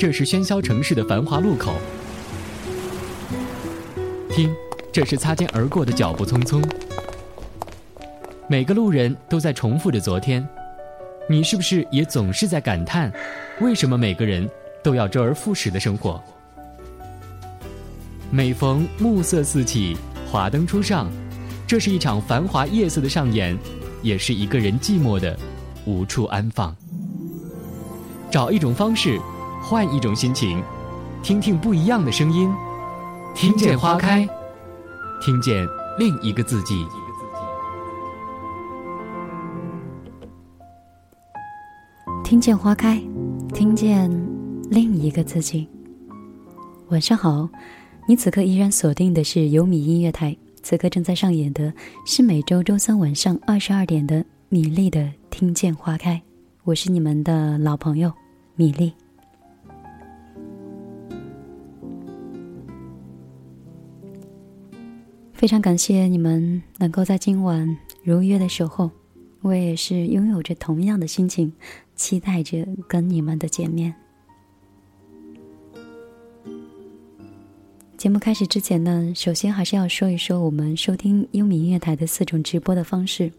这是喧嚣城市的繁华路口。听，这是擦肩而过的脚步匆匆。每个路人都在重复着昨天，你是不是也总是在感叹，为什么每个人都要周而复始的生活？每逢暮色四起，华灯初上，这是一场繁华夜色的上演，也是一个人寂寞的无处安放。找一种方式，换一种心情，听听不一样的声音，听见花开，听见另一个自己。听见花开，听见另一个自己。晚上好，你此刻依然锁定的是优米音乐台，此刻正在上演的是每周周三晚上二十二点的米粒的《听见花开》，我是你们的老朋友米粒。非常感谢你们能够在今晚如约的守候，我也是拥有着同样的心情。期待着跟你们的见面。节目开始之前呢，首先还是要说一说我们收听优米音乐台的四种直播的方式。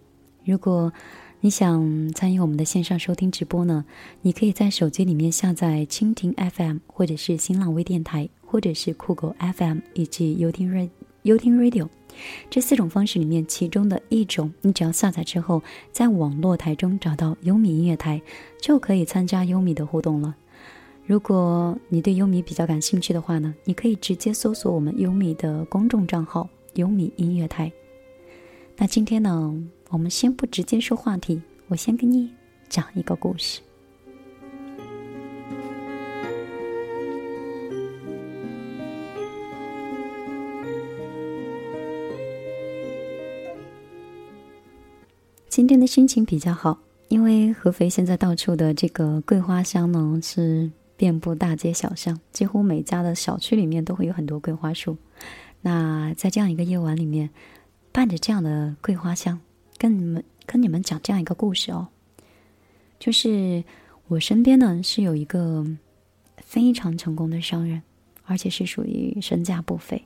如果你想参与我们的线上收听直播呢，你可以在手机里面下载蜻蜓 FM，或者是新浪微电台，或者是酷狗 FM 以及优听 Radio。优听 Radio，这四种方式里面，其中的一种，你只要下载之后，在网络台中找到优米音乐台，就可以参加优米的互动了。如果你对优米比较感兴趣的话呢，你可以直接搜索我们优米的公众账号“优米音乐台”。那今天呢，我们先不直接说话题，我先给你讲一个故事。今天的心情比较好，因为合肥现在到处的这个桂花香呢是遍布大街小巷，几乎每家的小区里面都会有很多桂花树。那在这样一个夜晚里面，伴着这样的桂花香，跟你们跟你们讲这样一个故事哦，就是我身边呢是有一个非常成功的商人，而且是属于身价不菲，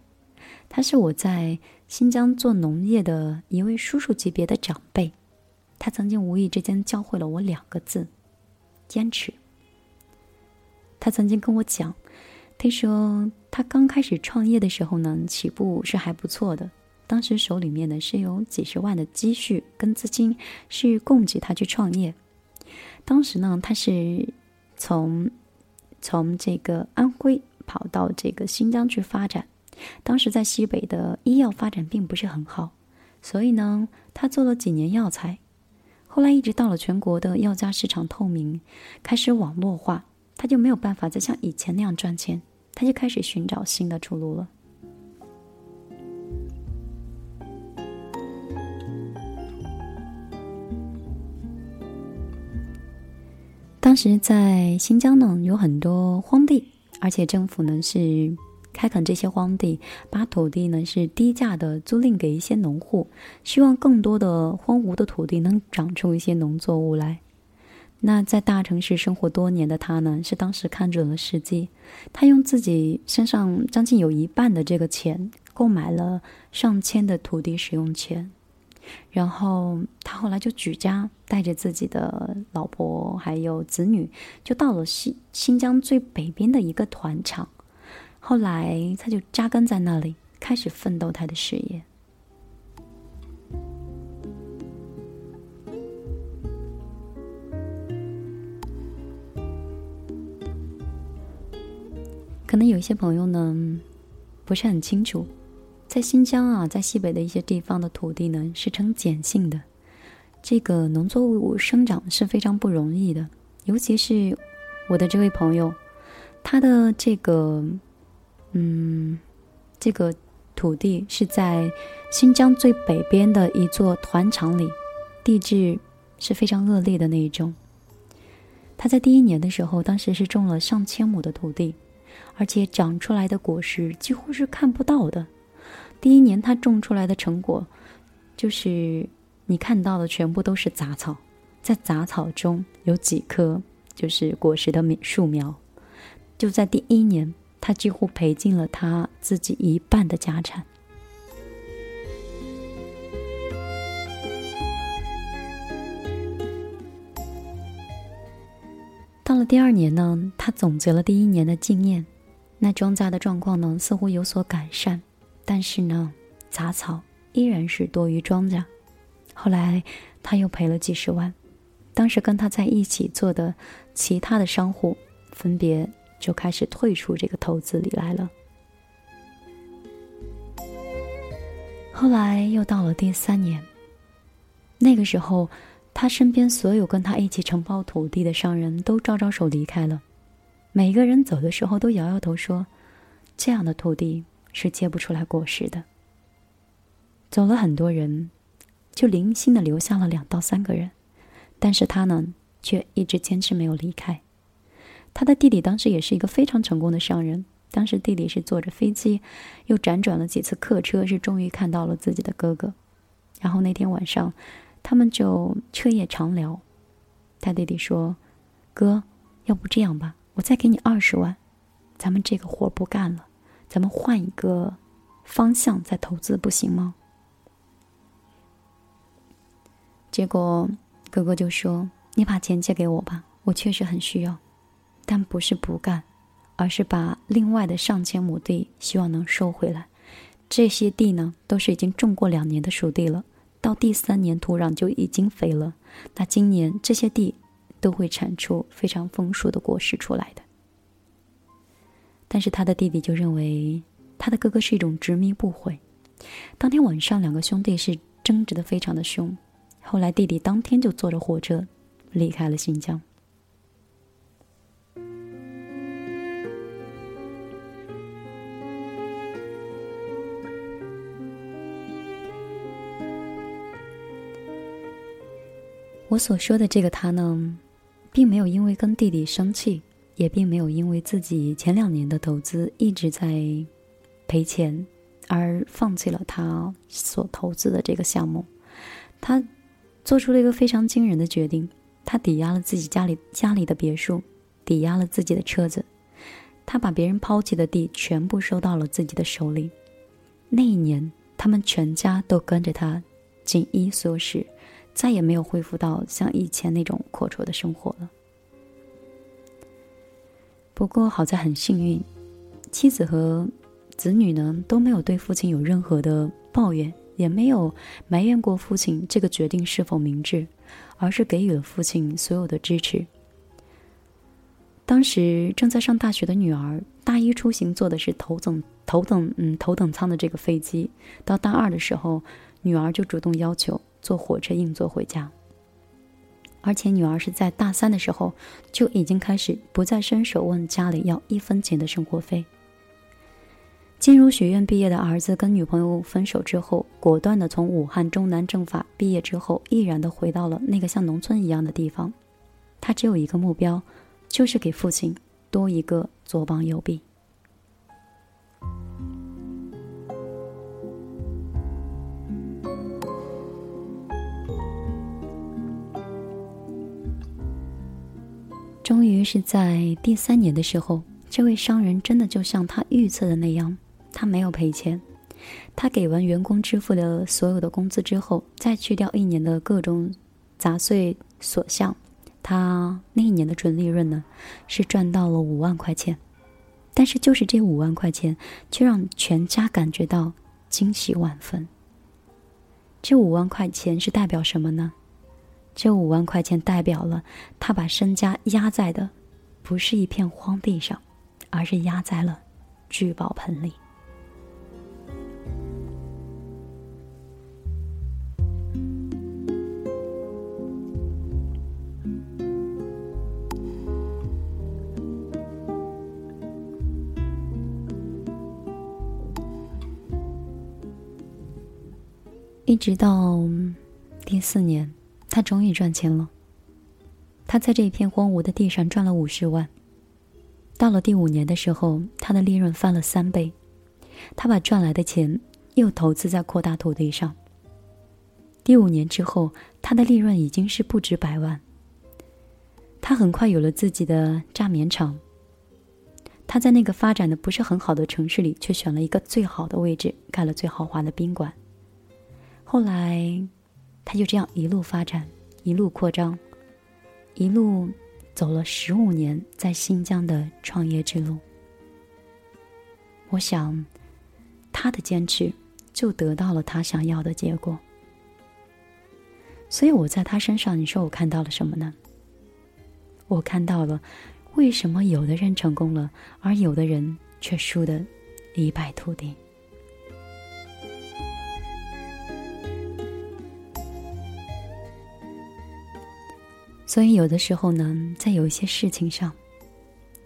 他是我在新疆做农业的一位叔叔级别的长辈。他曾经无意之间教会了我两个字：坚持。他曾经跟我讲，他说他刚开始创业的时候呢，起步是还不错的。当时手里面呢是有几十万的积蓄跟资金，是供给他去创业。当时呢，他是从从这个安徽跑到这个新疆去发展。当时在西北的医药发展并不是很好，所以呢，他做了几年药材。后来一直到了全国的药价市场透明，开始网络化，他就没有办法再像以前那样赚钱，他就开始寻找新的出路了。当时在新疆呢，有很多荒地，而且政府呢是。开垦这些荒地，把土地呢是低价的租赁给一些农户，希望更多的荒芜的土地能长出一些农作物来。那在大城市生活多年的他呢，是当时看准了时机，他用自己身上将近有一半的这个钱，购买了上千的土地使用权，然后他后来就举家带着自己的老婆还有子女，就到了新新疆最北边的一个团场。后来，他就扎根在那里，开始奋斗他的事业。可能有一些朋友呢，不是很清楚，在新疆啊，在西北的一些地方的土地呢，是呈碱性的，这个农作物生长是非常不容易的。尤其是我的这位朋友，他的这个。嗯，这个土地是在新疆最北边的一座团场里，地质是非常恶劣的那一种。他在第一年的时候，当时是种了上千亩的土地，而且长出来的果实几乎是看不到的。第一年他种出来的成果，就是你看到的全部都是杂草，在杂草中有几棵就是果实的树苗。就在第一年，他几乎赔尽了他自己一半的家产。到了第二年呢，他总结了第一年的经验，那庄稼的状况呢似乎有所改善，但是呢，杂草依然是多于庄稼。后来他又赔了几十万，当时跟他在一起做的其他的商户分别就开始退出这个投资里来了。后来又到了第三年，那个时候。他身边所有跟他一起承包土地的商人都招招手离开了，每个人走的时候都摇摇头说：“这样的土地是结不出来果实的。”走了很多人，就零星的留下了两到三个人，但是他呢，却一直坚持没有离开。他的弟弟当时也是一个非常成功的商人，当时弟弟是坐着飞机，又辗转了几次客车，是终于看到了自己的哥哥。然后那天晚上。他们就彻夜长聊，他弟弟说：“哥，要不这样吧，我再给你二十万，咱们这个活不干了，咱们换一个方向再投资，不行吗？”结果哥哥就说：“你把钱借给我吧，我确实很需要，但不是不干，而是把另外的上千亩地希望能收回来。这些地呢，都是已经种过两年的熟地了。”到第三年，土壤就已经肥了。那今年这些地都会产出非常丰硕的果实出来的。但是他的弟弟就认为他的哥哥是一种执迷不悔。当天晚上，两个兄弟是争执的非常的凶。后来弟弟当天就坐着火车离开了新疆。我所说的这个他呢，并没有因为跟弟弟生气，也并没有因为自己前两年的投资一直在赔钱而放弃了他所投资的这个项目。他做出了一个非常惊人的决定，他抵押了自己家里家里的别墅，抵押了自己的车子，他把别人抛弃的地全部收到了自己的手里。那一年，他们全家都跟着他，紧衣缩食。再也没有恢复到像以前那种阔绰的生活了。不过好在很幸运，妻子和子女呢都没有对父亲有任何的抱怨，也没有埋怨过父亲这个决定是否明智，而是给予了父亲所有的支持。当时正在上大学的女儿，大一出行坐的是头等头等嗯头等舱的这个飞机，到大二的时候，女儿就主动要求。坐火车硬座回家，而且女儿是在大三的时候就已经开始不再伸手问家里要一分钱的生活费。金融学院毕业的儿子跟女朋友分手之后，果断的从武汉中南政法毕业之后，毅然的回到了那个像农村一样的地方。他只有一个目标，就是给父亲多一个左膀右臂。终于是在第三年的时候，这位商人真的就像他预测的那样，他没有赔钱。他给完员工支付了所有的工资之后，再去掉一年的各种杂碎所项，他那一年的纯利润呢，是赚到了五万块钱。但是就是这五万块钱，却让全家感觉到惊喜万分。这五万块钱是代表什么呢？这五万块钱代表了他把身家压在的，不是一片荒地上，而是压在了聚宝盆里。一直到第四年。他终于赚钱了。他在这一片荒芜的地上赚了五十万。到了第五年的时候，他的利润翻了三倍。他把赚来的钱又投资在扩大土地上。第五年之后，他的利润已经是不止百万。他很快有了自己的轧棉厂。他在那个发展的不是很好的城市里，却选了一个最好的位置，盖了最豪华的宾馆。后来，他就这样一路发展，一路扩张，一路走了十五年在新疆的创业之路。我想，他的坚持就得到了他想要的结果。所以我在他身上，你说我看到了什么呢？我看到了，为什么有的人成功了，而有的人却输得一败涂地。所以有的时候呢，在有一些事情上，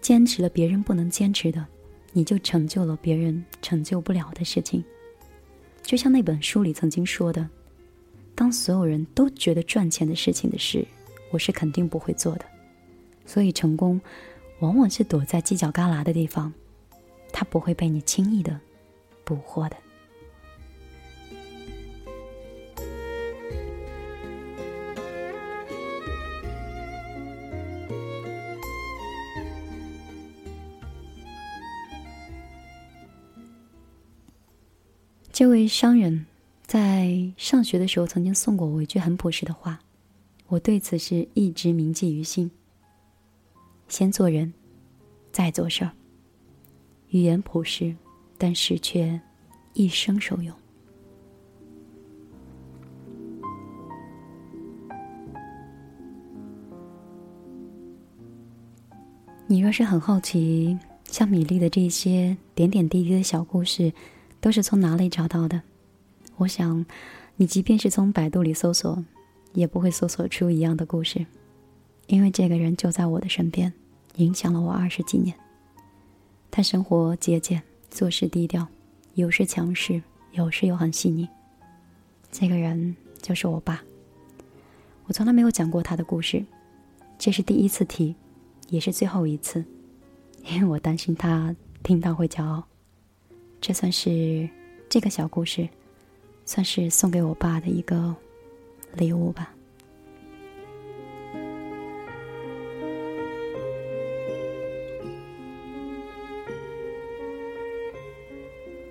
坚持了别人不能坚持的，你就成就了别人成就不了的事情。就像那本书里曾经说的：“当所有人都觉得赚钱的事情的事，我是肯定不会做的。”所以，成功往往是躲在犄角旮旯的地方，它不会被你轻易的捕获的。这位商人，在上学的时候曾经送过我一句很朴实的话，我对此是一直铭记于心。先做人，再做事儿。语言朴实，但是却一生受用。你若是很好奇，像米粒的这些点点滴滴的小故事，都是从哪里找到的？我想，你即便是从百度里搜索，也不会搜索出一样的故事，因为这个人就在我的身边。影响了我二十几年。他生活节俭，做事低调，有时强势，有时又很细腻。这个人就是我爸。我从来没有讲过他的故事，这是第一次提，也是最后一次，因为我担心他听到会骄傲。这算是这个小故事，算是送给我爸的一个礼物吧。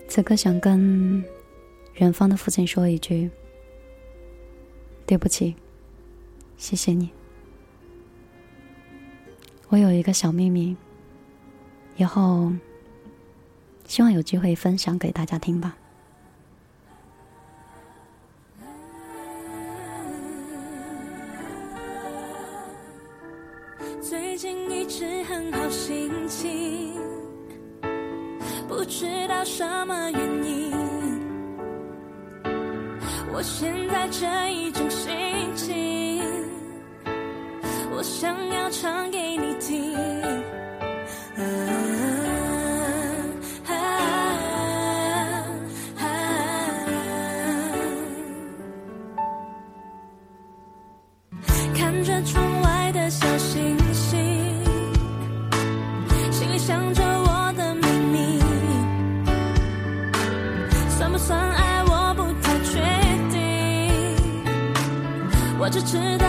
此刻想跟远方的父亲说一句：“对不起，谢谢你。我有一个小秘密，以后希望有机会分享给大家听吧。”最近一直很好心情。不知道什么原因，我现在这一种心情，我想要唱给你听。只知道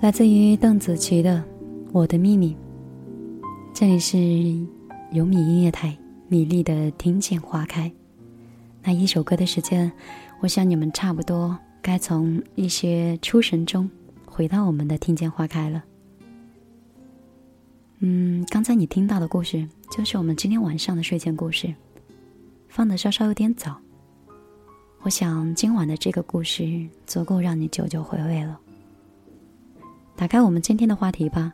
来自于邓紫棋的《我的秘密》，这里是有米音乐台，米粒的《听见花开》。那一首歌的时间，我想你们差不多该从一些出神中回到我们的《听见花开》了。嗯，刚才你听到的故事，就是我们今天晚上的睡前故事，放的稍稍有点早。我想今晚的这个故事足够让你久久回味了。打开我们今天的话题吧。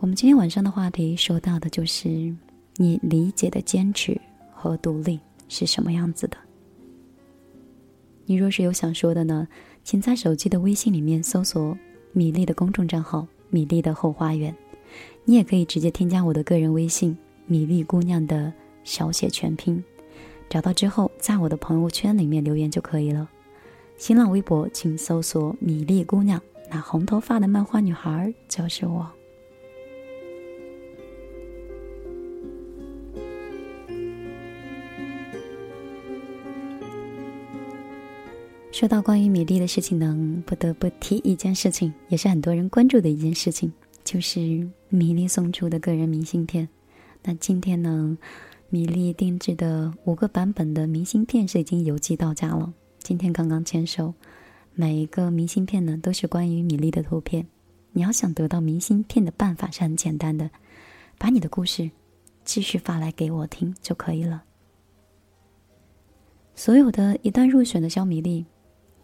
我们今天晚上的话题说到的就是你理解的坚持和独立是什么样子的。你若是有想说的呢，请在手机的微信里面搜索米粒的公众账号“米粒的后花园”，你也可以直接添加我的个人微信“米粒姑娘”的小写全拼，找到之后在我的朋友圈里面留言就可以了。新浪微博请搜索“米粒姑娘”。那红头发的漫画女孩就是我。说到关于米粒的事情呢，不得不提一件事情，也是很多人关注的一件事情，就是米粒送出的个人明信片。那今天呢，米粒定制的五个版本的明信片是已经邮寄到家了，今天刚刚签收。每一个明信片呢，都是关于米粒的图片。你要想得到明信片的办法是很简单的，把你的故事继续发来给我听就可以了。所有的一旦入选的小米粒，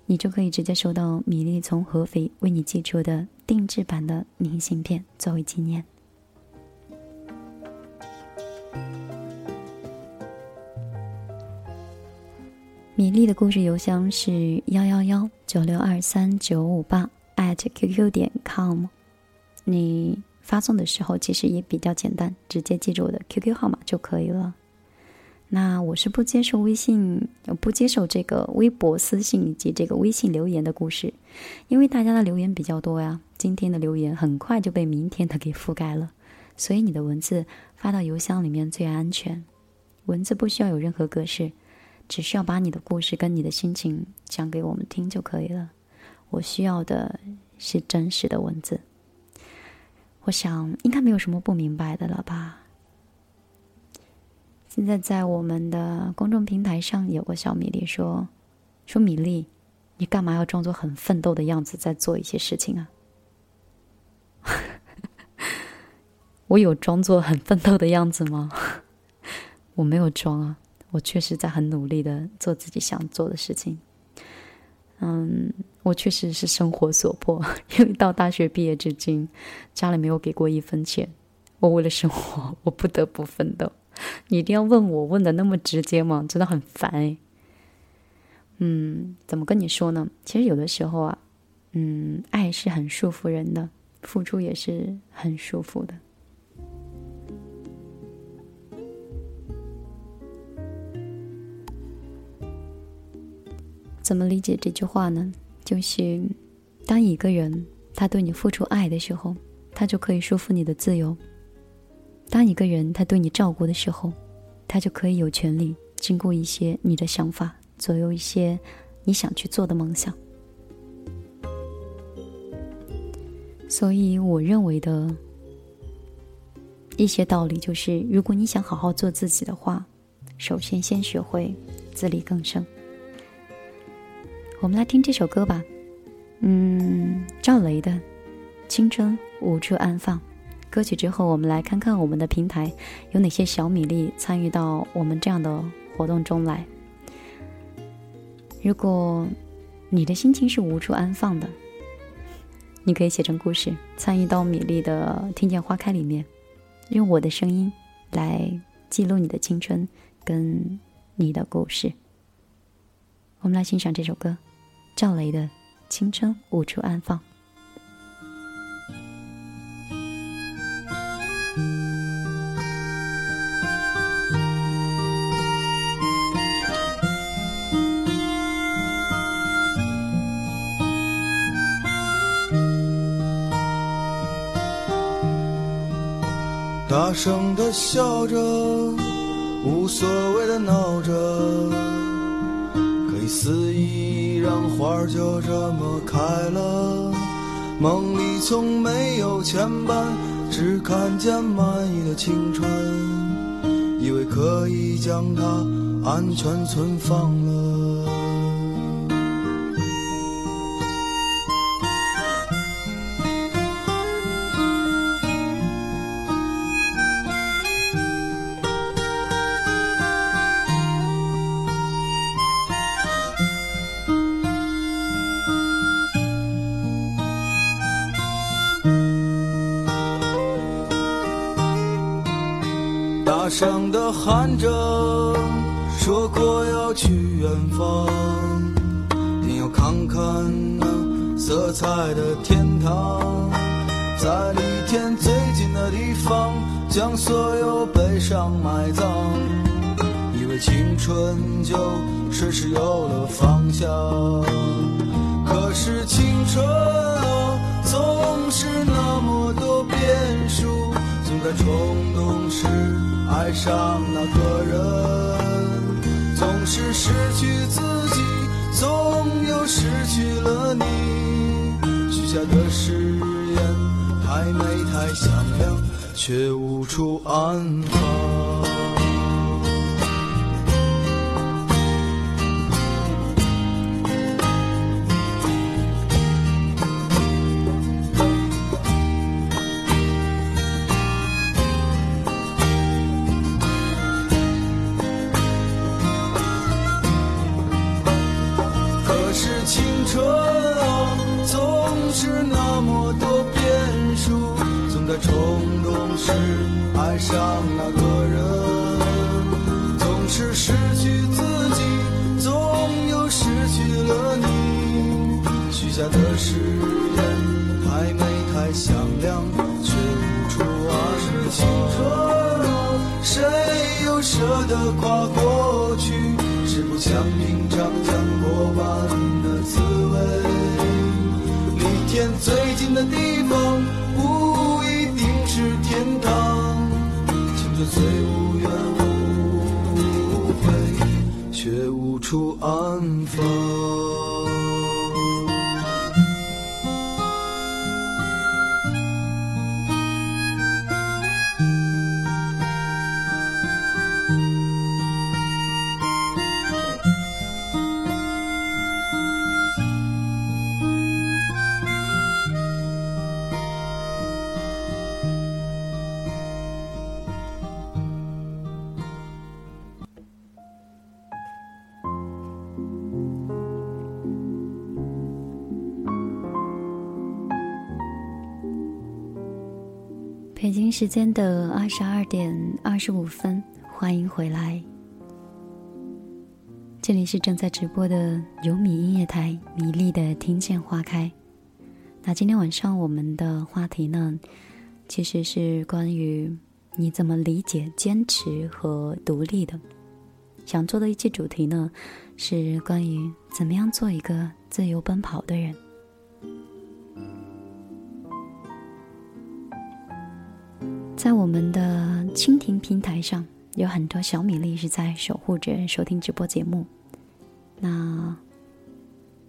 你就可以直接收到米粒从合肥为你寄出的定制版的明信片作为纪念。米粒的故事邮箱是幺幺幺九六二三九五八 at qq 点 com。你发送的时候其实也比较简单，直接记住我的 QQ 号码就可以了。那我是不接受微信，不接受这个微博私信以及这个微信留言的故事，因为大家的留言比较多呀。今天的留言很快就被明天的给覆盖了，所以你的文字发到邮箱里面最安全。文字不需要有任何格式。只需要把你的故事跟你的心情讲给我们听就可以了。我需要的是真实的文字。我想应该没有什么不明白的了吧？现在在我们的公众平台上有个小米粒说：“说米粒，你干嘛要装作很奋斗的样子在做一些事情啊？” 我有装作很奋斗的样子吗？我没有装啊。我确实在很努力的做自己想做的事情。嗯，我确实是生活所迫，因为到大学毕业至今，家里没有给过一分钱。我为了生活，我不得不奋斗。你一定要问我问的那么直接吗？真的很烦哎。嗯，怎么跟你说呢？其实有的时候啊，嗯，爱是很束缚人的，付出也是很束缚的。怎么理解这句话呢？就是当一个人他对你付出爱的时候，他就可以束缚你的自由；当一个人他对你照顾的时候，他就可以有权利经过一些你的想法，左右一些你想去做的梦想。所以，我认为的一些道理就是：如果你想好好做自己的话，首先先学会自力更生。我们来听这首歌吧，嗯，赵雷的《青春无处安放》，歌曲之后，我们来看看我们的平台有哪些小米粒参与到我们这样的活动中来。如果你的心情是无处安放的，你可以写成故事，参与到米粒的《听见花开》里面，用我的声音来记录你的青春跟你的故事。我们来欣赏这首歌，赵雷的《青春无处安放》。大声的笑着，无所谓的闹着，可以肆意让花儿就这么开了。梦里从没有牵绊，只看见满意的青春，以为可以将它安全存放了。声的喊着，说过要去远方，你要看看那色彩的天堂，在离天最近的地方，将所有悲伤埋葬，以为青春就顺势有了方向，可是青春啊，总是那么多变数，总在冲动时。爱上那个人，总是失去自己，总又失去了你。许下的誓言太美太响亮，却无处安放。青时间的二十二点二十五分，欢迎回来。这里是正在直播的有米音乐台，米粒的听见花开。那今天晚上我们的话题呢，其实是关于你怎么理解坚持和独立的。想做的一期主题呢，是关于怎么样做一个自由奔跑的人。在我们的蜻蜓平台上，有很多小米粒是在守护着收听直播节目。那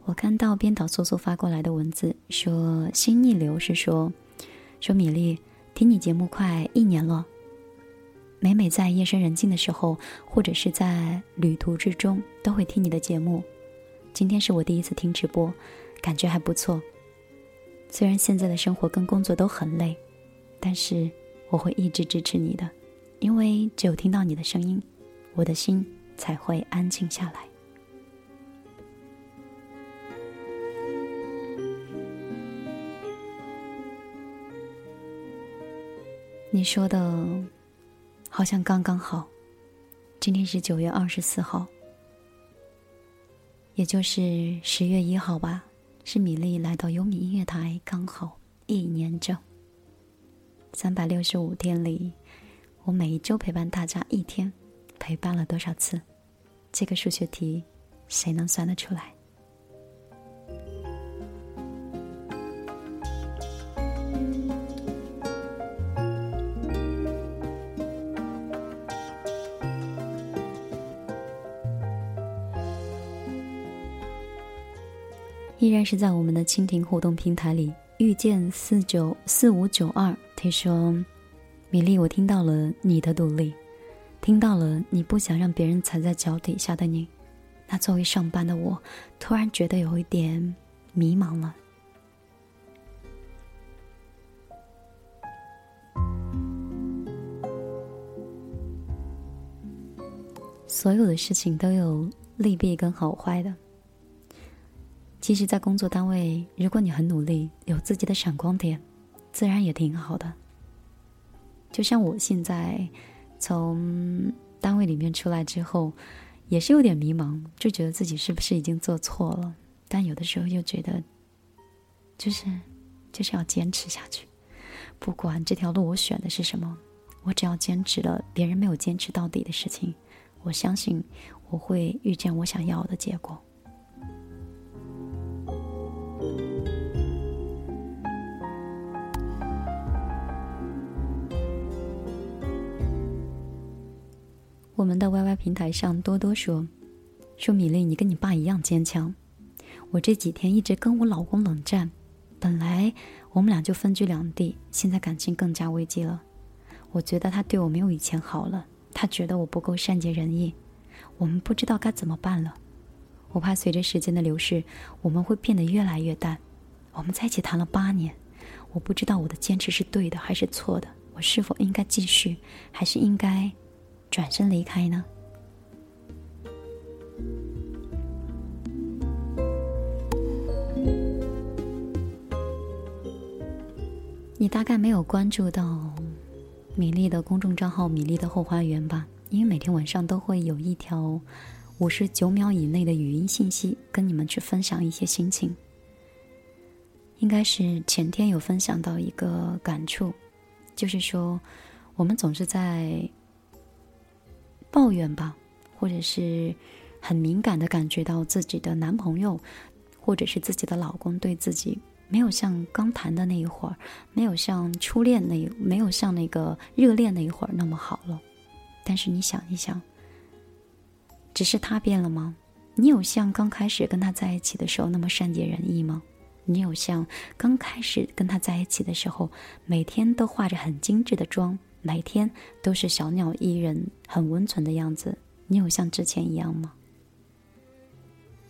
我看到编导苏苏发过来的文字说，心逆流是说，说米粒听你节目快一年了，每每在夜深人静的时候，或者是在旅途之中，都会听你的节目。今天是我第一次听直播，感觉还不错。虽然现在的生活跟工作都很累。但是我会一直支持你的，因为只有听到你的声音，我的心才会安静下来。你说的，好像刚刚好。今天是九月二十四号，也就是十月一号吧，是米粒来到优米音乐台刚好一年整。三百六十五天里，我每一周陪伴大家一天，陪伴了多少次？这个数学题，谁能算得出来？依然是在我们的蜻蜓互动平台里，遇见四九四五九二，他说：“米粒，我听到了你的独立，听到了你不想让别人踩在脚底下的你。那作为上班的我，突然觉得有一点迷茫了。所有的事情都有利弊跟好坏的。”其实，在工作单位，如果你很努力，有自己的闪光点，自然也挺好的。就像我现在从单位里面出来之后，也是有点迷茫，就觉得自己是不是已经做错了。但有的时候又觉得，就是就是要坚持下去，不管这条路我选的是什么，我只要坚持了别人没有坚持到底的事情，我相信我会遇见我想要的结果。我们的 YY 平台上多多说，说米粒，你跟你爸一样坚强。我这几天一直跟我老公冷战，本来我们俩就分居两地，现在感情更加危机了。我觉得他对我没有以前好了，他觉得我不够善解人意，我们不知道该怎么办了。我怕随着时间的流逝，我们会变得越来越淡。我们在一起谈了八年，我不知道我的坚持是对的还是错的，我是否应该继续，还是应该？转身离开呢？你大概没有关注到米粒的公众账号“米粒的后花园”吧？因为每天晚上都会有一条五十九秒以内的语音信息，跟你们去分享一些心情。应该是前天有分享到一个感触，就是说我们总是在。抱怨吧，或者是很敏感的感觉到自己的男朋友，或者是自己的老公对自己没有像刚谈的那一会儿，没有像初恋那，没有像那个热恋那一会儿那么好了。但是你想一想，只是他变了吗？你有像刚开始跟他在一起的时候那么善解人意吗？你有像刚开始跟他在一起的时候，每天都化着很精致的妆？每天都是小鸟依人、很温存的样子，你有像之前一样吗？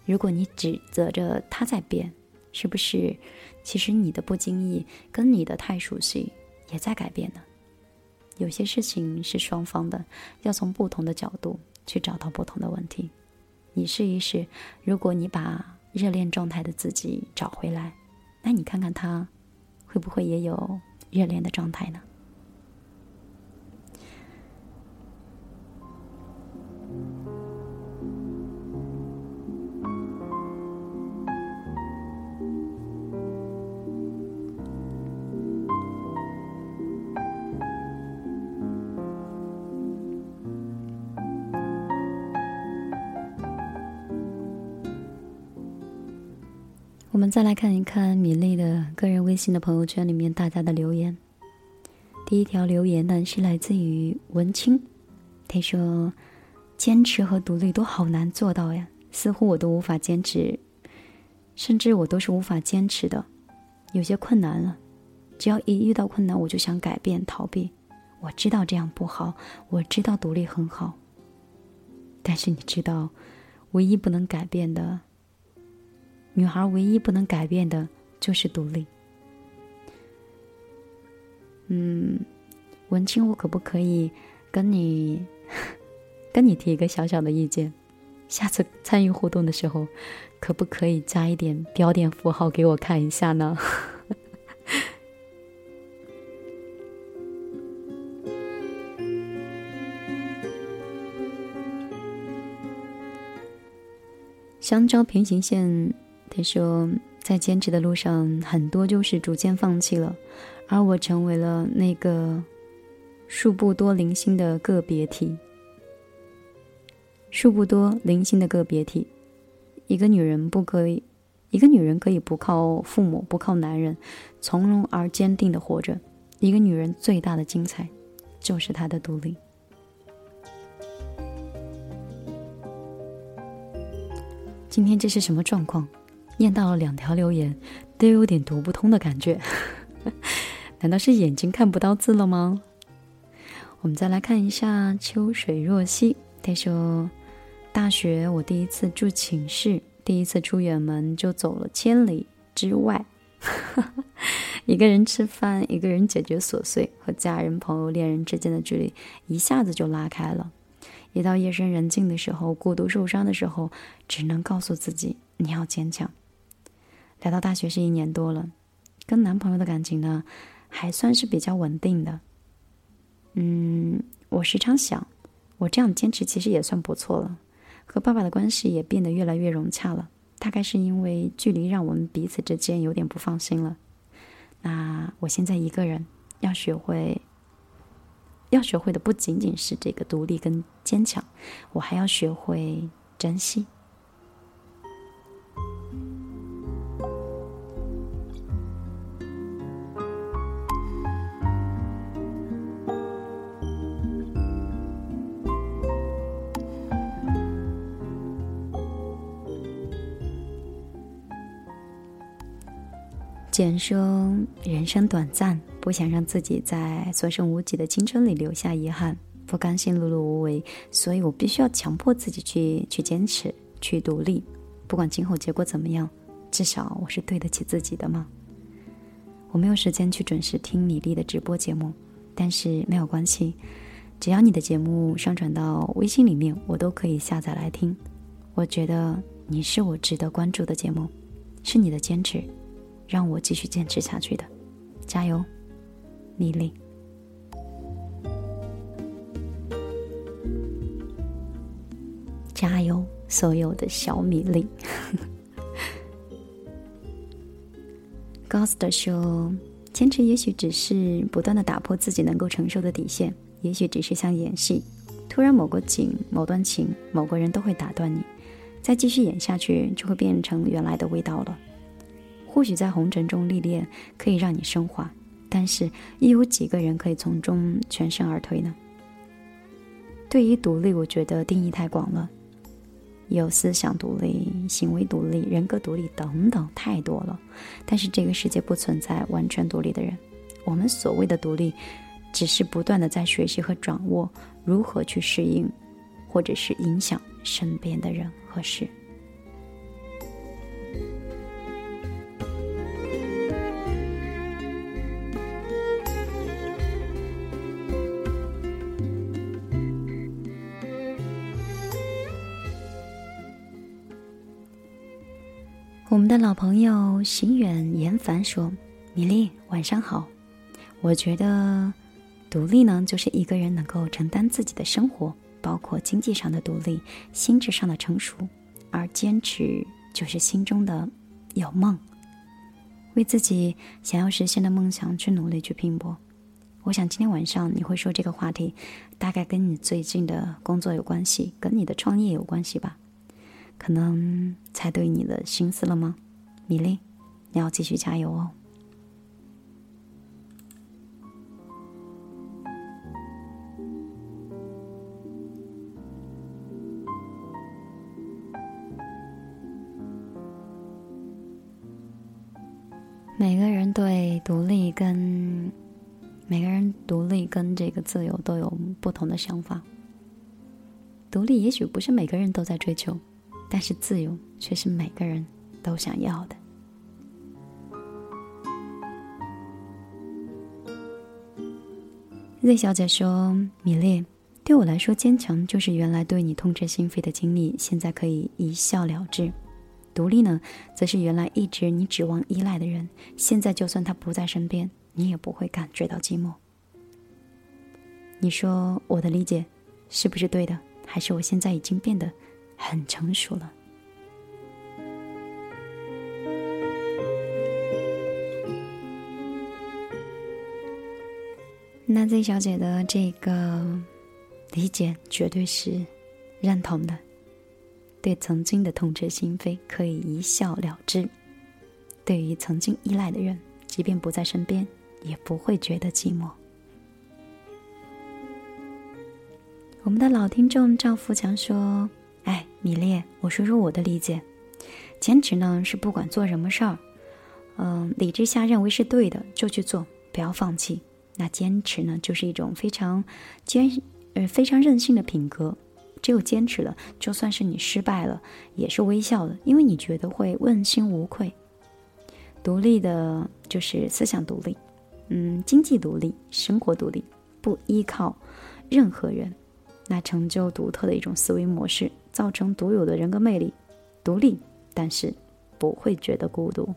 如果你指责着他在变，是不是其实你的不经意跟你的太熟悉也在改变呢？有些事情是双方的，要从不同的角度去找到不同的问题。你试一试，如果你把热恋状态的自己找回来，那你看看他会不会也有热恋的状态呢？再来看一看米粒的个人微信的朋友圈里面大家的留言。第一条留言呢是来自于文清，他说：“坚持和独立都好难做到呀，似乎我都无法坚持，甚至我都是无法坚持的，有些困难了。只要一遇到困难，我就想改变、逃避。我知道这样不好，我知道独立很好，但是你知道，唯一不能改变的。”女孩唯一不能改变的就是独立。嗯，文清，我可不可以跟你 跟你提一个小小的意见？下次参与互动的时候，可不可以加一点标点符号给我看一下呢？相交平行线，他说，在坚持的路上，很多就是逐渐放弃了，而我成为了那个数不多零星的个别体。数不多零星的个别体，一个女人不可以，一个女人可以不靠父母，不靠男人，从容而坚定的活着。一个女人最大的精彩，就是她的独立。今天这是什么状况？念到了两条留言，都有点读不通的感觉。难道是眼睛看不到字了吗？我们再来看一下秋水若曦，他说：“大学我第一次住寝室，第一次出远门就走了千里之外，一个人吃饭，一个人解决琐碎，和家人、朋友、恋人之间的距离一下子就拉开了。”一到夜深人静的时候，孤独受伤的时候，只能告诉自己你要坚强。来到大学是一年多了，跟男朋友的感情呢，还算是比较稳定的。嗯，我时常想，我这样坚持其实也算不错了。和爸爸的关系也变得越来越融洽了，大概是因为距离让我们彼此之间有点不放心了。那我现在一个人，要学会。要学会的不仅仅是这个独立跟坚强，我还要学会珍惜。简说：“人生短暂。”不想让自己在所剩无几的青春里留下遗憾，不甘心碌碌无为，所以我必须要强迫自己去去坚持，去独立。不管今后结果怎么样，至少我是对得起自己的嘛？我没有时间去准时听米粒的直播节目，但是没有关系，只要你的节目上传到微信里面，我都可以下载来听。我觉得你是我值得关注的节目，是你的坚持，让我继续坚持下去的，加油！米粒，加油！所有的小米粒。Ghost 说：“坚持也许只是不断的打破自己能够承受的底线，也许只是像演戏，突然某个景、某段情、某个人都会打断你，再继续演下去就会变成原来的味道了。或许在红尘中历练，可以让你升华。”但是，又有几个人可以从中全身而退呢？对于独立，我觉得定义太广了，有思想独立、行为独立、人格独立等等，太多了。但是这个世界不存在完全独立的人，我们所谓的独立，只是不断的在学习和掌握如何去适应，或者是影响身边的人和事。我们的老朋友行远言凡说：“米粒，晚上好。我觉得独立呢，就是一个人能够承担自己的生活，包括经济上的独立，心智上的成熟；而坚持就是心中的有梦，为自己想要实现的梦想去努力去拼搏。我想今天晚上你会说这个话题，大概跟你最近的工作有关系，跟你的创业有关系吧。”可能猜对你的心思了吗，米粒？你要继续加油哦！每个人对独立跟每个人独立跟这个自由都有不同的想法。独立也许不是每个人都在追求。但是自由却是每个人都想要的。Z 小姐说：“米列，对我来说，坚强就是原来对你痛彻心扉的经历，现在可以一笑了之；独立呢，则是原来一直你指望依赖的人，现在就算他不在身边，你也不会感觉到寂寞。你说我的理解是不是对的？还是我现在已经变得很成熟了？”那 Z 小姐的这个理解绝对是认同的，对曾经的痛彻心扉可以一笑了之，对于曾经依赖的人，即便不在身边，也不会觉得寂寞。我们的老听众赵富强说：“，米列，我说说我的理解，坚持呢是不管做什么事儿，嗯，理智下认为是对的就去做，不要放弃。”那坚持呢，就是一种非常坚呃非常任性的品格。只有坚持了，就算是你失败了，也是微笑的，因为你觉得会问心无愧。独立的，就是思想独立，嗯，经济独立，生活独立，不依靠任何人，那成就独特的一种思维模式，造成独有的人格魅力。独立，但是不会觉得孤独。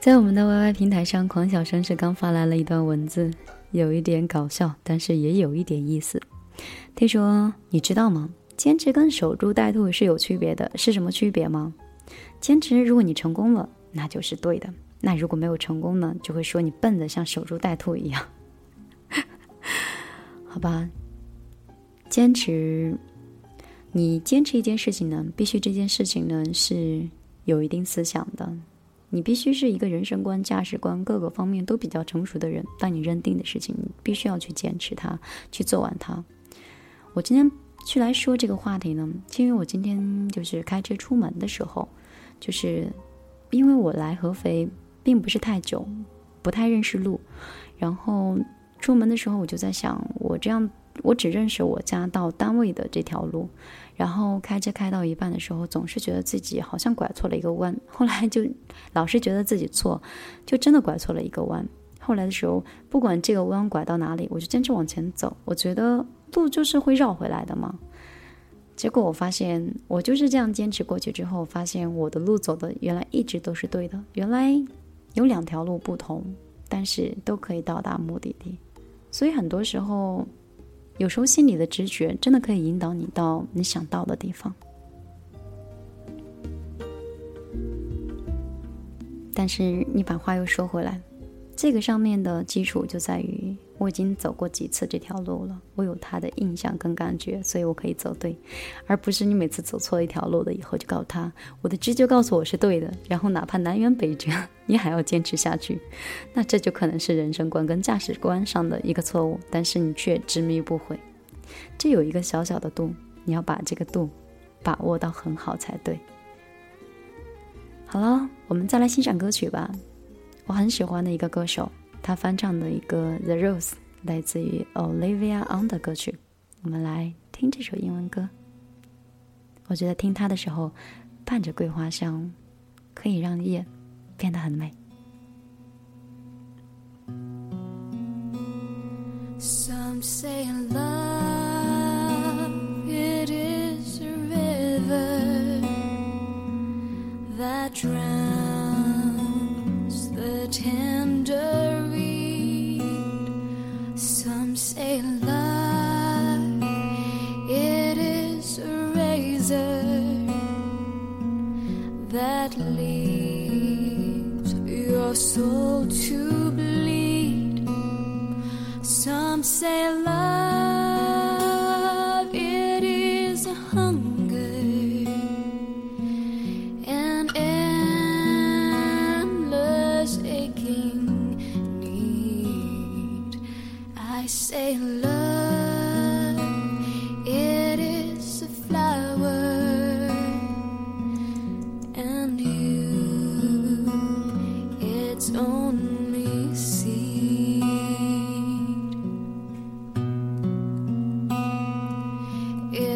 在我们的 YY 平台上，狂小生是刚发来了一段文字，有一点搞笑，但是也有一点意思。他说：“你知道吗？坚持跟守株待兔是有区别的，是什么区别吗？坚持，如果你成功了，那就是对的；那如果没有成功呢，就会说你笨的像守株待兔一样。好吧，坚持，你坚持一件事情呢，必须这件事情呢是有一定思想的。”你必须是一个人生观、价值观各个方面都比较成熟的人。当你认定的事情，你必须要去坚持它，去做完它。我今天去来说这个话题呢，是因为我今天就是开车出门的时候，就是因为我来合肥并不是太久，不太认识路，然后出门的时候我就在想，我这样我只认识我家到单位的这条路。然后开车开到一半的时候，总是觉得自己好像拐错了一个弯。后来就老是觉得自己错，就真的拐错了一个弯。后来的时候，不管这个弯拐到哪里，我就坚持往前走。我觉得路就是会绕回来的嘛。结果我发现，我就是这样坚持过去之后，发现我的路走的原来一直都是对的。原来有两条路不同，但是都可以到达目的地。所以很多时候。有时候心里的直觉真的可以引导你到你想到的地方，但是你把话又说回来，这个上面的基础就在于。我已经走过几次这条路了，我有他的印象跟感觉，所以我可以走对，而不是你每次走错一条路了以后就告诉他，我的直觉告诉我是对的，然后哪怕南辕北辙，你还要坚持下去，那这就可能是人生观跟价值观上的一个错误，但是你却执迷不悔，这有一个小小的度，你要把这个度把握到很好才对。好了，我们再来欣赏歌曲吧，我很喜欢的一个歌手。他翻唱的一个《The Rose》，来自于 Olivia On 的歌曲。我们来听这首英文歌。我觉得听它的时候，伴着桂花香，可以让夜变得很美。Some say love it is a river that drowns the tender. That leaves your soul to bleed. Some say love,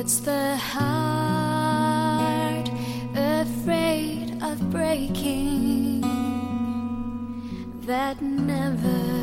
It's the heart afraid of breaking that never.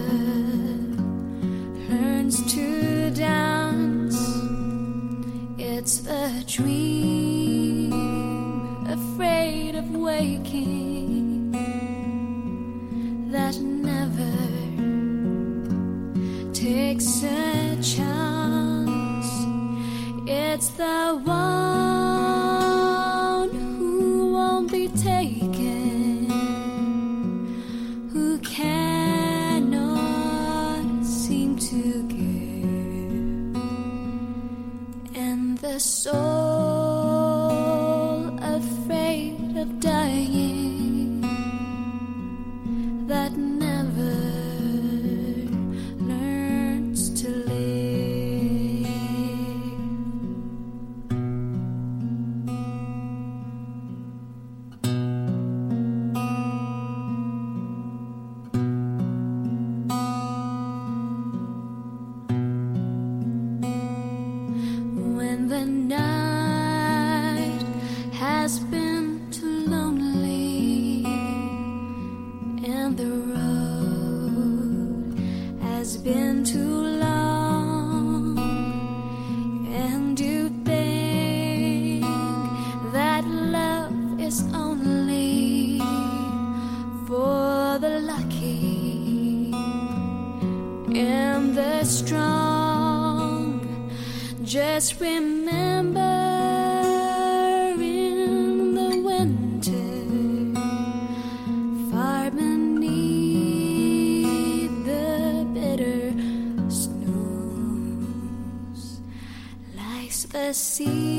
See.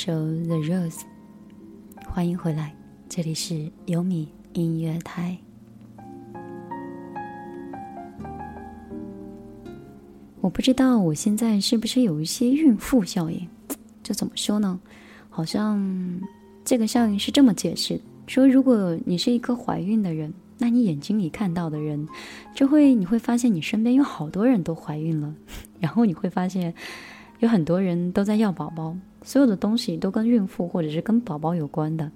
首《The Rose》，欢迎回来，这里是优米音乐台。我不知道我现在是不是有一些孕妇效应，这怎么说呢？好像这个效应是这么解释：说如果你是一个怀孕的人，那你眼睛里看到的人，就会你会发现你身边有好多人都怀孕了，然后你会发现。有很多人都在要宝宝，所有的东西都跟孕妇或者是跟宝宝有关的。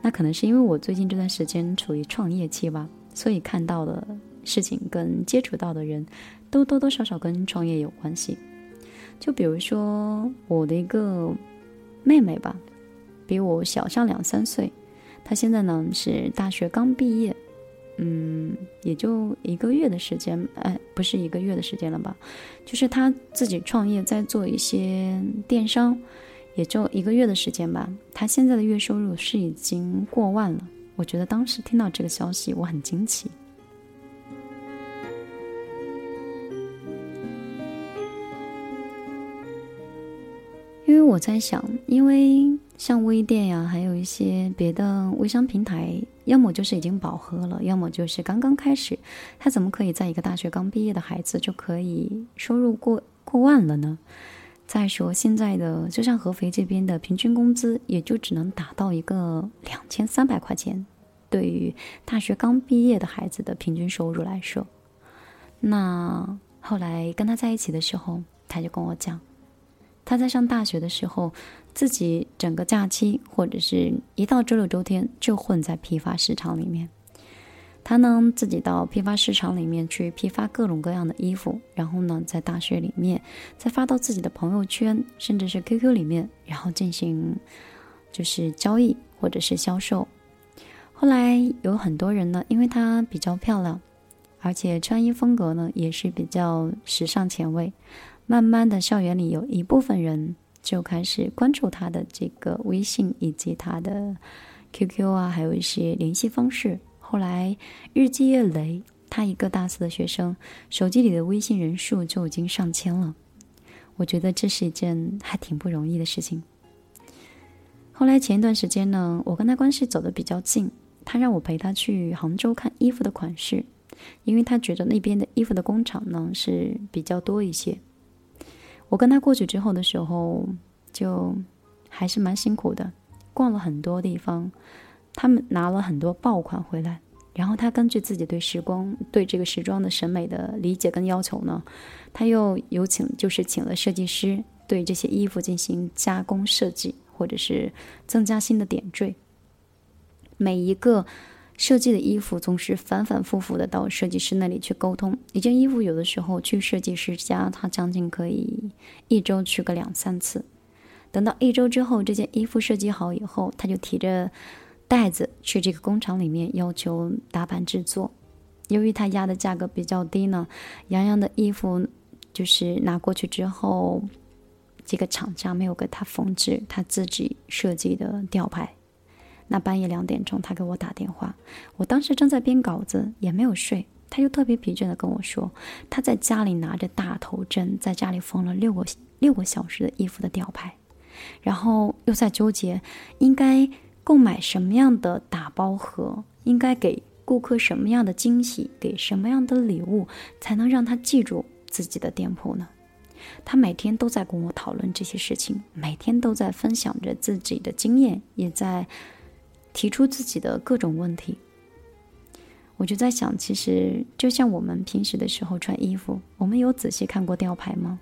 那可能是因为我最近这段时间处于创业期吧，所以看到的事情跟接触到的人都多多少少跟创业有关系。就比如说我的一个妹妹吧，比我小上两三岁，她现在呢是大学刚毕业。嗯，也就一个月的时间，哎，不是一个月的时间了吧？就是他自己创业，在做一些电商，也就一个月的时间吧。他现在的月收入是已经过万了。我觉得当时听到这个消息，我很惊奇。因为我在想，因为像微店呀，还有一些别的微商平台，要么就是已经饱和了，要么就是刚刚开始。他怎么可以在一个大学刚毕业的孩子就可以收入过过万了呢？再说现在的，就像合肥这边的平均工资，也就只能达到一个两千三百块钱，对于大学刚毕业的孩子的平均收入来说。那后来跟他在一起的时候，他就跟我讲，他在上大学的时候，自己整个假期或者是一到周六周天就混在批发市场里面。他呢自己到批发市场里面去批发各种各样的衣服，然后呢在大学里面再发到自己的朋友圈，甚至是 QQ 里面，然后进行就是交易或者是销售。后来有很多人呢，因为她比较漂亮，而且穿衣风格呢也是比较时尚前卫，慢慢的校园里有一部分人就开始关注他的这个微信以及他的 QQ 啊，还有一些联系方式。后来日积月累，他一个大四的学生，手机里的微信人数就已经上千了。我觉得这是一件还挺不容易的事情。后来前一段时间呢，我跟他关系走得比较近，他让我陪他去杭州看衣服的款式，因为他觉得那边的衣服的工厂呢是比较多一些。我跟他过去之后的时候，就还是蛮辛苦的，逛了很多地方，他们拿了很多爆款回来。然后他根据自己对时光、对这个时装的审美的理解跟要求呢，他又有请，就是请了设计师对这些衣服进行加工设计，或者是增加新的点缀。每一个设计的衣服总是反反复复的到设计师那里去沟通。一件衣服有的时候去设计师家，他将近可以一周去个两三次。等到一周之后，这件衣服设计好以后，他就提着。袋子去这个工厂里面要求打版制作，由于他压的价格比较低呢，洋洋的衣服就是拿过去之后，这个厂家没有给他缝制他自己设计的吊牌。那半夜两点钟，他给我打电话，我当时正在编稿子，也没有睡，他就特别疲倦的跟我说，他在家里拿着大头针，在家里缝了六个六个小时的衣服的吊牌，然后又在纠结应该。购买什么样的打包盒，应该给顾客什么样的惊喜，给什么样的礼物，才能让他记住自己的店铺呢？他每天都在跟我讨论这些事情，每天都在分享着自己的经验，也在提出自己的各种问题。我就在想，其实就像我们平时的时候穿衣服，我们有仔细看过吊牌吗？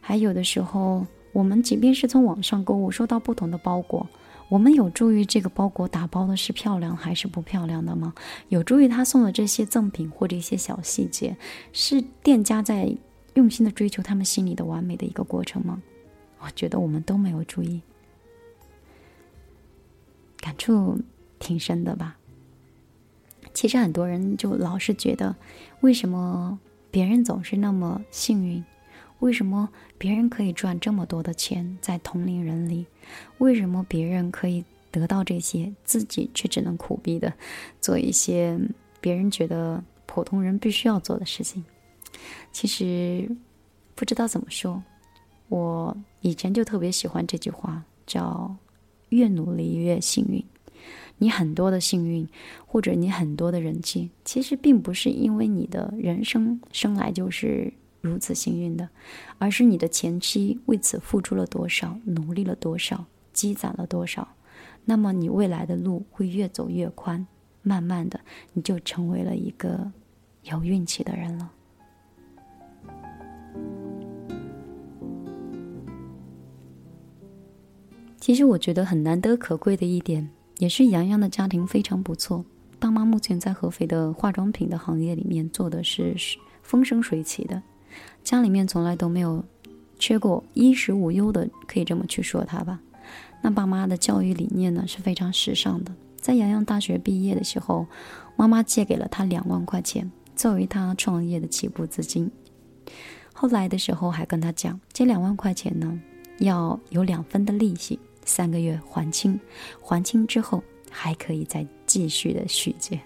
还有的时候，我们即便是从网上购物，收到不同的包裹。我们有注意这个包裹打包的是漂亮还是不漂亮的吗？有注意他送的这些赠品或者一些小细节，是店家在用心的追求他们心里的完美的一个过程吗？我觉得我们都没有注意，感触挺深的吧。其实很多人就老是觉得，为什么别人总是那么幸运？为什么别人可以赚这么多的钱在同龄人里？为什么别人可以得到这些，自己却只能苦逼的 做一些别人觉得普通人必须要做的事情？其实不知道怎么说，我以前就特别喜欢这句话，叫“越努力越幸运”。你很多的幸运，或者你很多的人气，其实并不是因为你的人生生来就是。如此幸运的，而是你的前妻为此付出了多少，努力了多少，积攒了多少，那么你未来的路会越走越宽，慢慢的你就成为了一个有运气的人了。其实我觉得很难得可贵的一点，也是洋洋的家庭非常不错，爸妈目前在合肥的化妆品的行业里面做的是风生水起的。家里面从来都没有缺过衣食无忧的，可以这么去说他吧。那爸妈的教育理念呢是非常时尚的。在洋洋大学毕业的时候，妈妈借给了他两万块钱作为他创业的起步资金。后来的时候还跟他讲，这两万块钱呢要有两分的利息，三个月还清，还清之后还可以再继续的续借。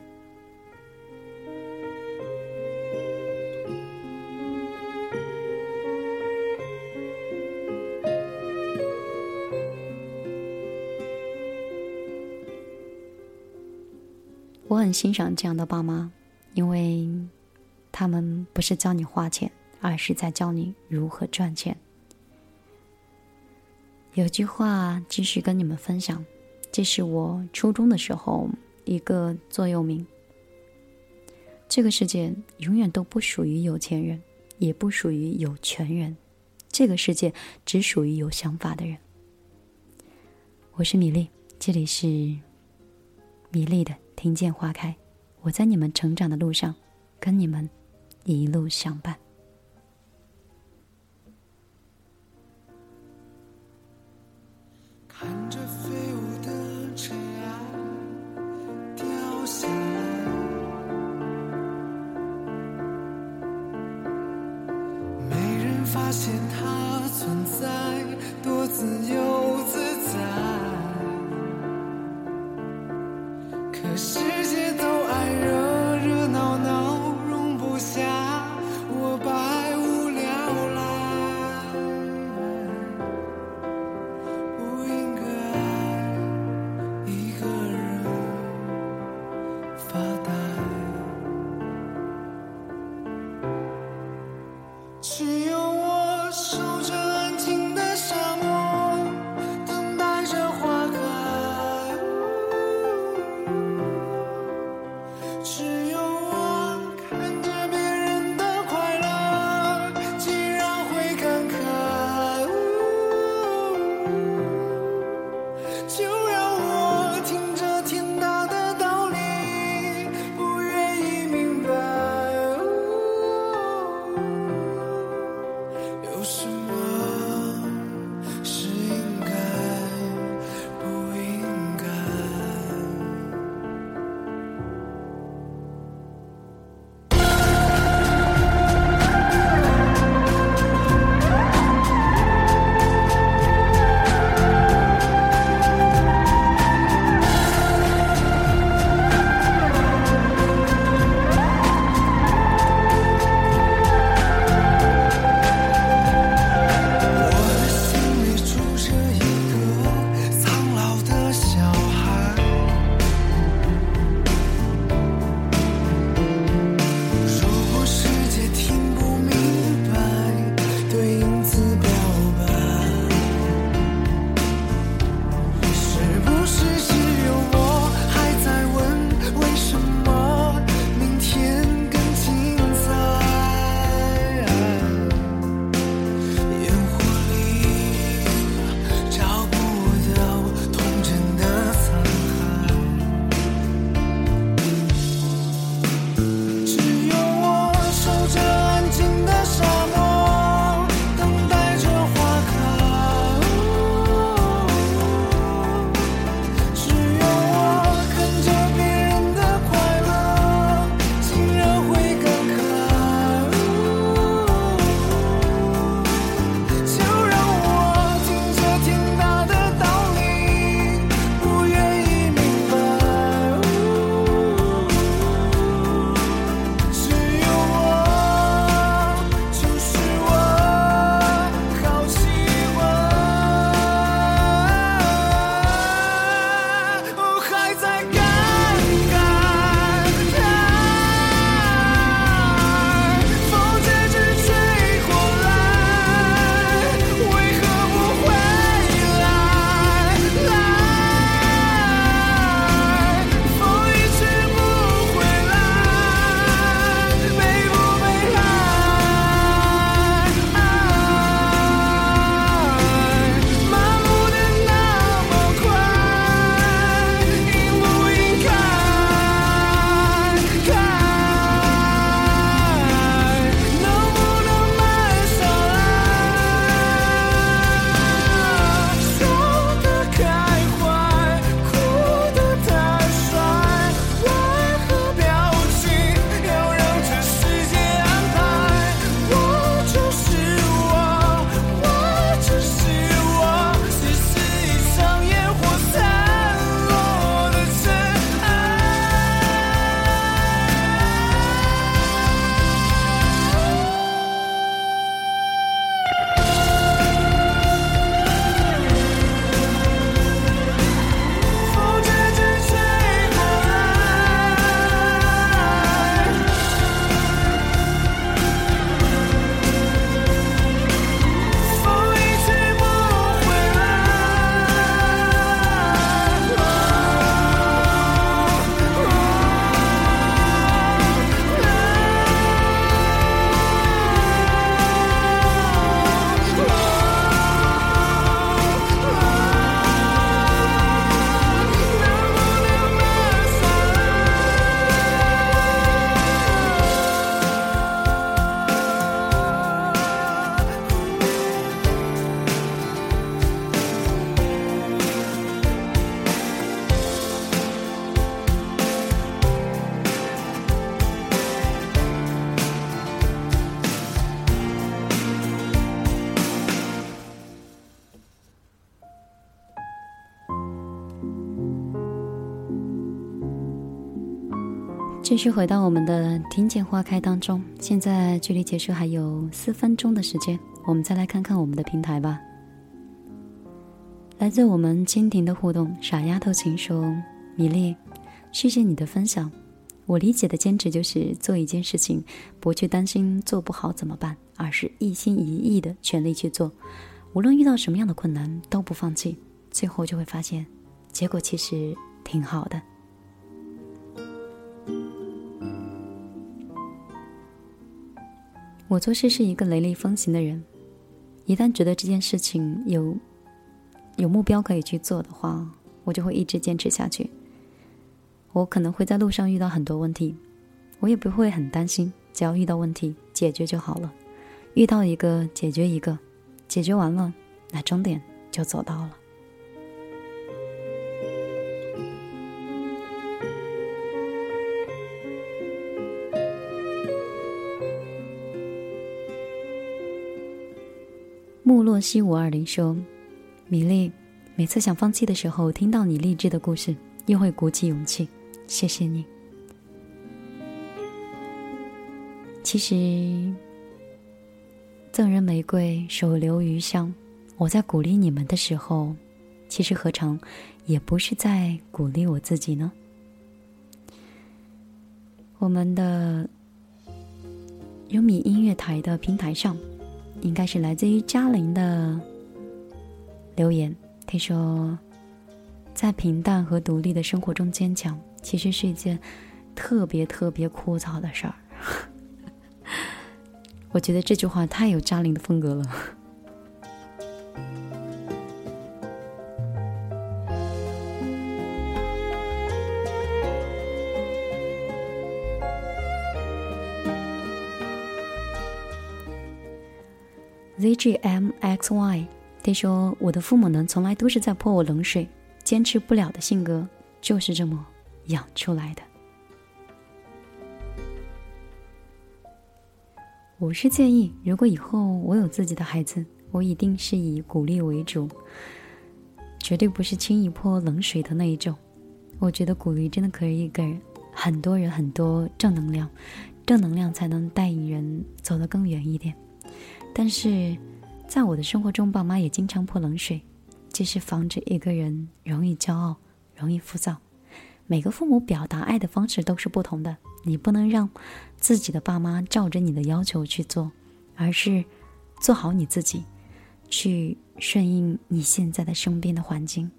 我很欣赏这样的爸妈，因为他们不是教你花钱，而是在教你如何赚钱。有句话继续跟你们分享，这是我初中的时候一个座右铭：这个世界永远都不属于有钱人，也不属于有权人，这个世界只属于有想法的人。我是米粒，这里是米粒的。听见花开，我在你们成长的路上，跟你们一路相伴。继续回到我们的听见花开当中，现在距离结束还有四分钟的时间，我们再来看看我们的平台吧。来自我们蜻蜓的互动，傻丫头请说：“米粒，谢谢你的分享。我理解的坚持就是做一件事情，不去担心做不好怎么办，而是一心一意的全力去做，无论遇到什么样的困难都不放弃，最后就会发现，结果其实挺好的。”我做事是一个雷厉风行的人，一旦觉得这件事情有。有目标可以去做的话，我就会一直坚持下去。我可能会在路上遇到很多问题，我也不会很担心，只要遇到问题解决就好了。遇到一个解决一个，解决完了，那终点就走到了。穆洛西五二零说。米粒，每次想放弃的时候，听到你励志的故事，又会鼓起勇气。谢谢你。其实，赠人玫瑰，手留余香。我在鼓励你们的时候，其实何尝也不是在鼓励我自己呢？我们的优米音乐台的平台上，应该是来自于嘉玲的。留言，他说：“在平淡和独立的生活中坚强，其实是一件特别特别枯燥的事儿。”我觉得这句话太有嘉玲的风格了。V g m x y，。他说：“我的父母呢，从来都是在泼我冷水。坚持不了的性格，就是这么养出来的。”我是建议，如果以后我有自己的孩子，我一定是以鼓励为主，绝对不是轻易泼冷水的那一种。我觉得鼓励真的可以给很多人很多正能量，正能量才能带引人走得更远一点。但是。在我的生活中，爸妈也经常泼冷水，这是防止一个人容易骄傲、容易浮躁。每个父母表达爱的方式都是不同的，你不能让自己的爸妈照着你的要求去做，而是做好你自己，去顺应你现在的身边的环境。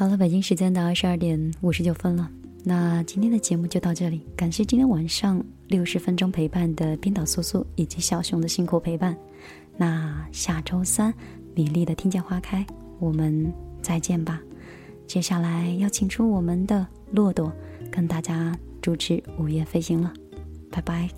好了，北京时间的二十二点五十九分了，那今天的节目就到这里。感谢今天晚上六十分钟陪伴的编导素素以及小熊的辛苦陪伴。那下周三米粒的听见花开，我们再见吧。接下来要请出我们的骆驼，跟大家主持午夜飞行了，拜拜。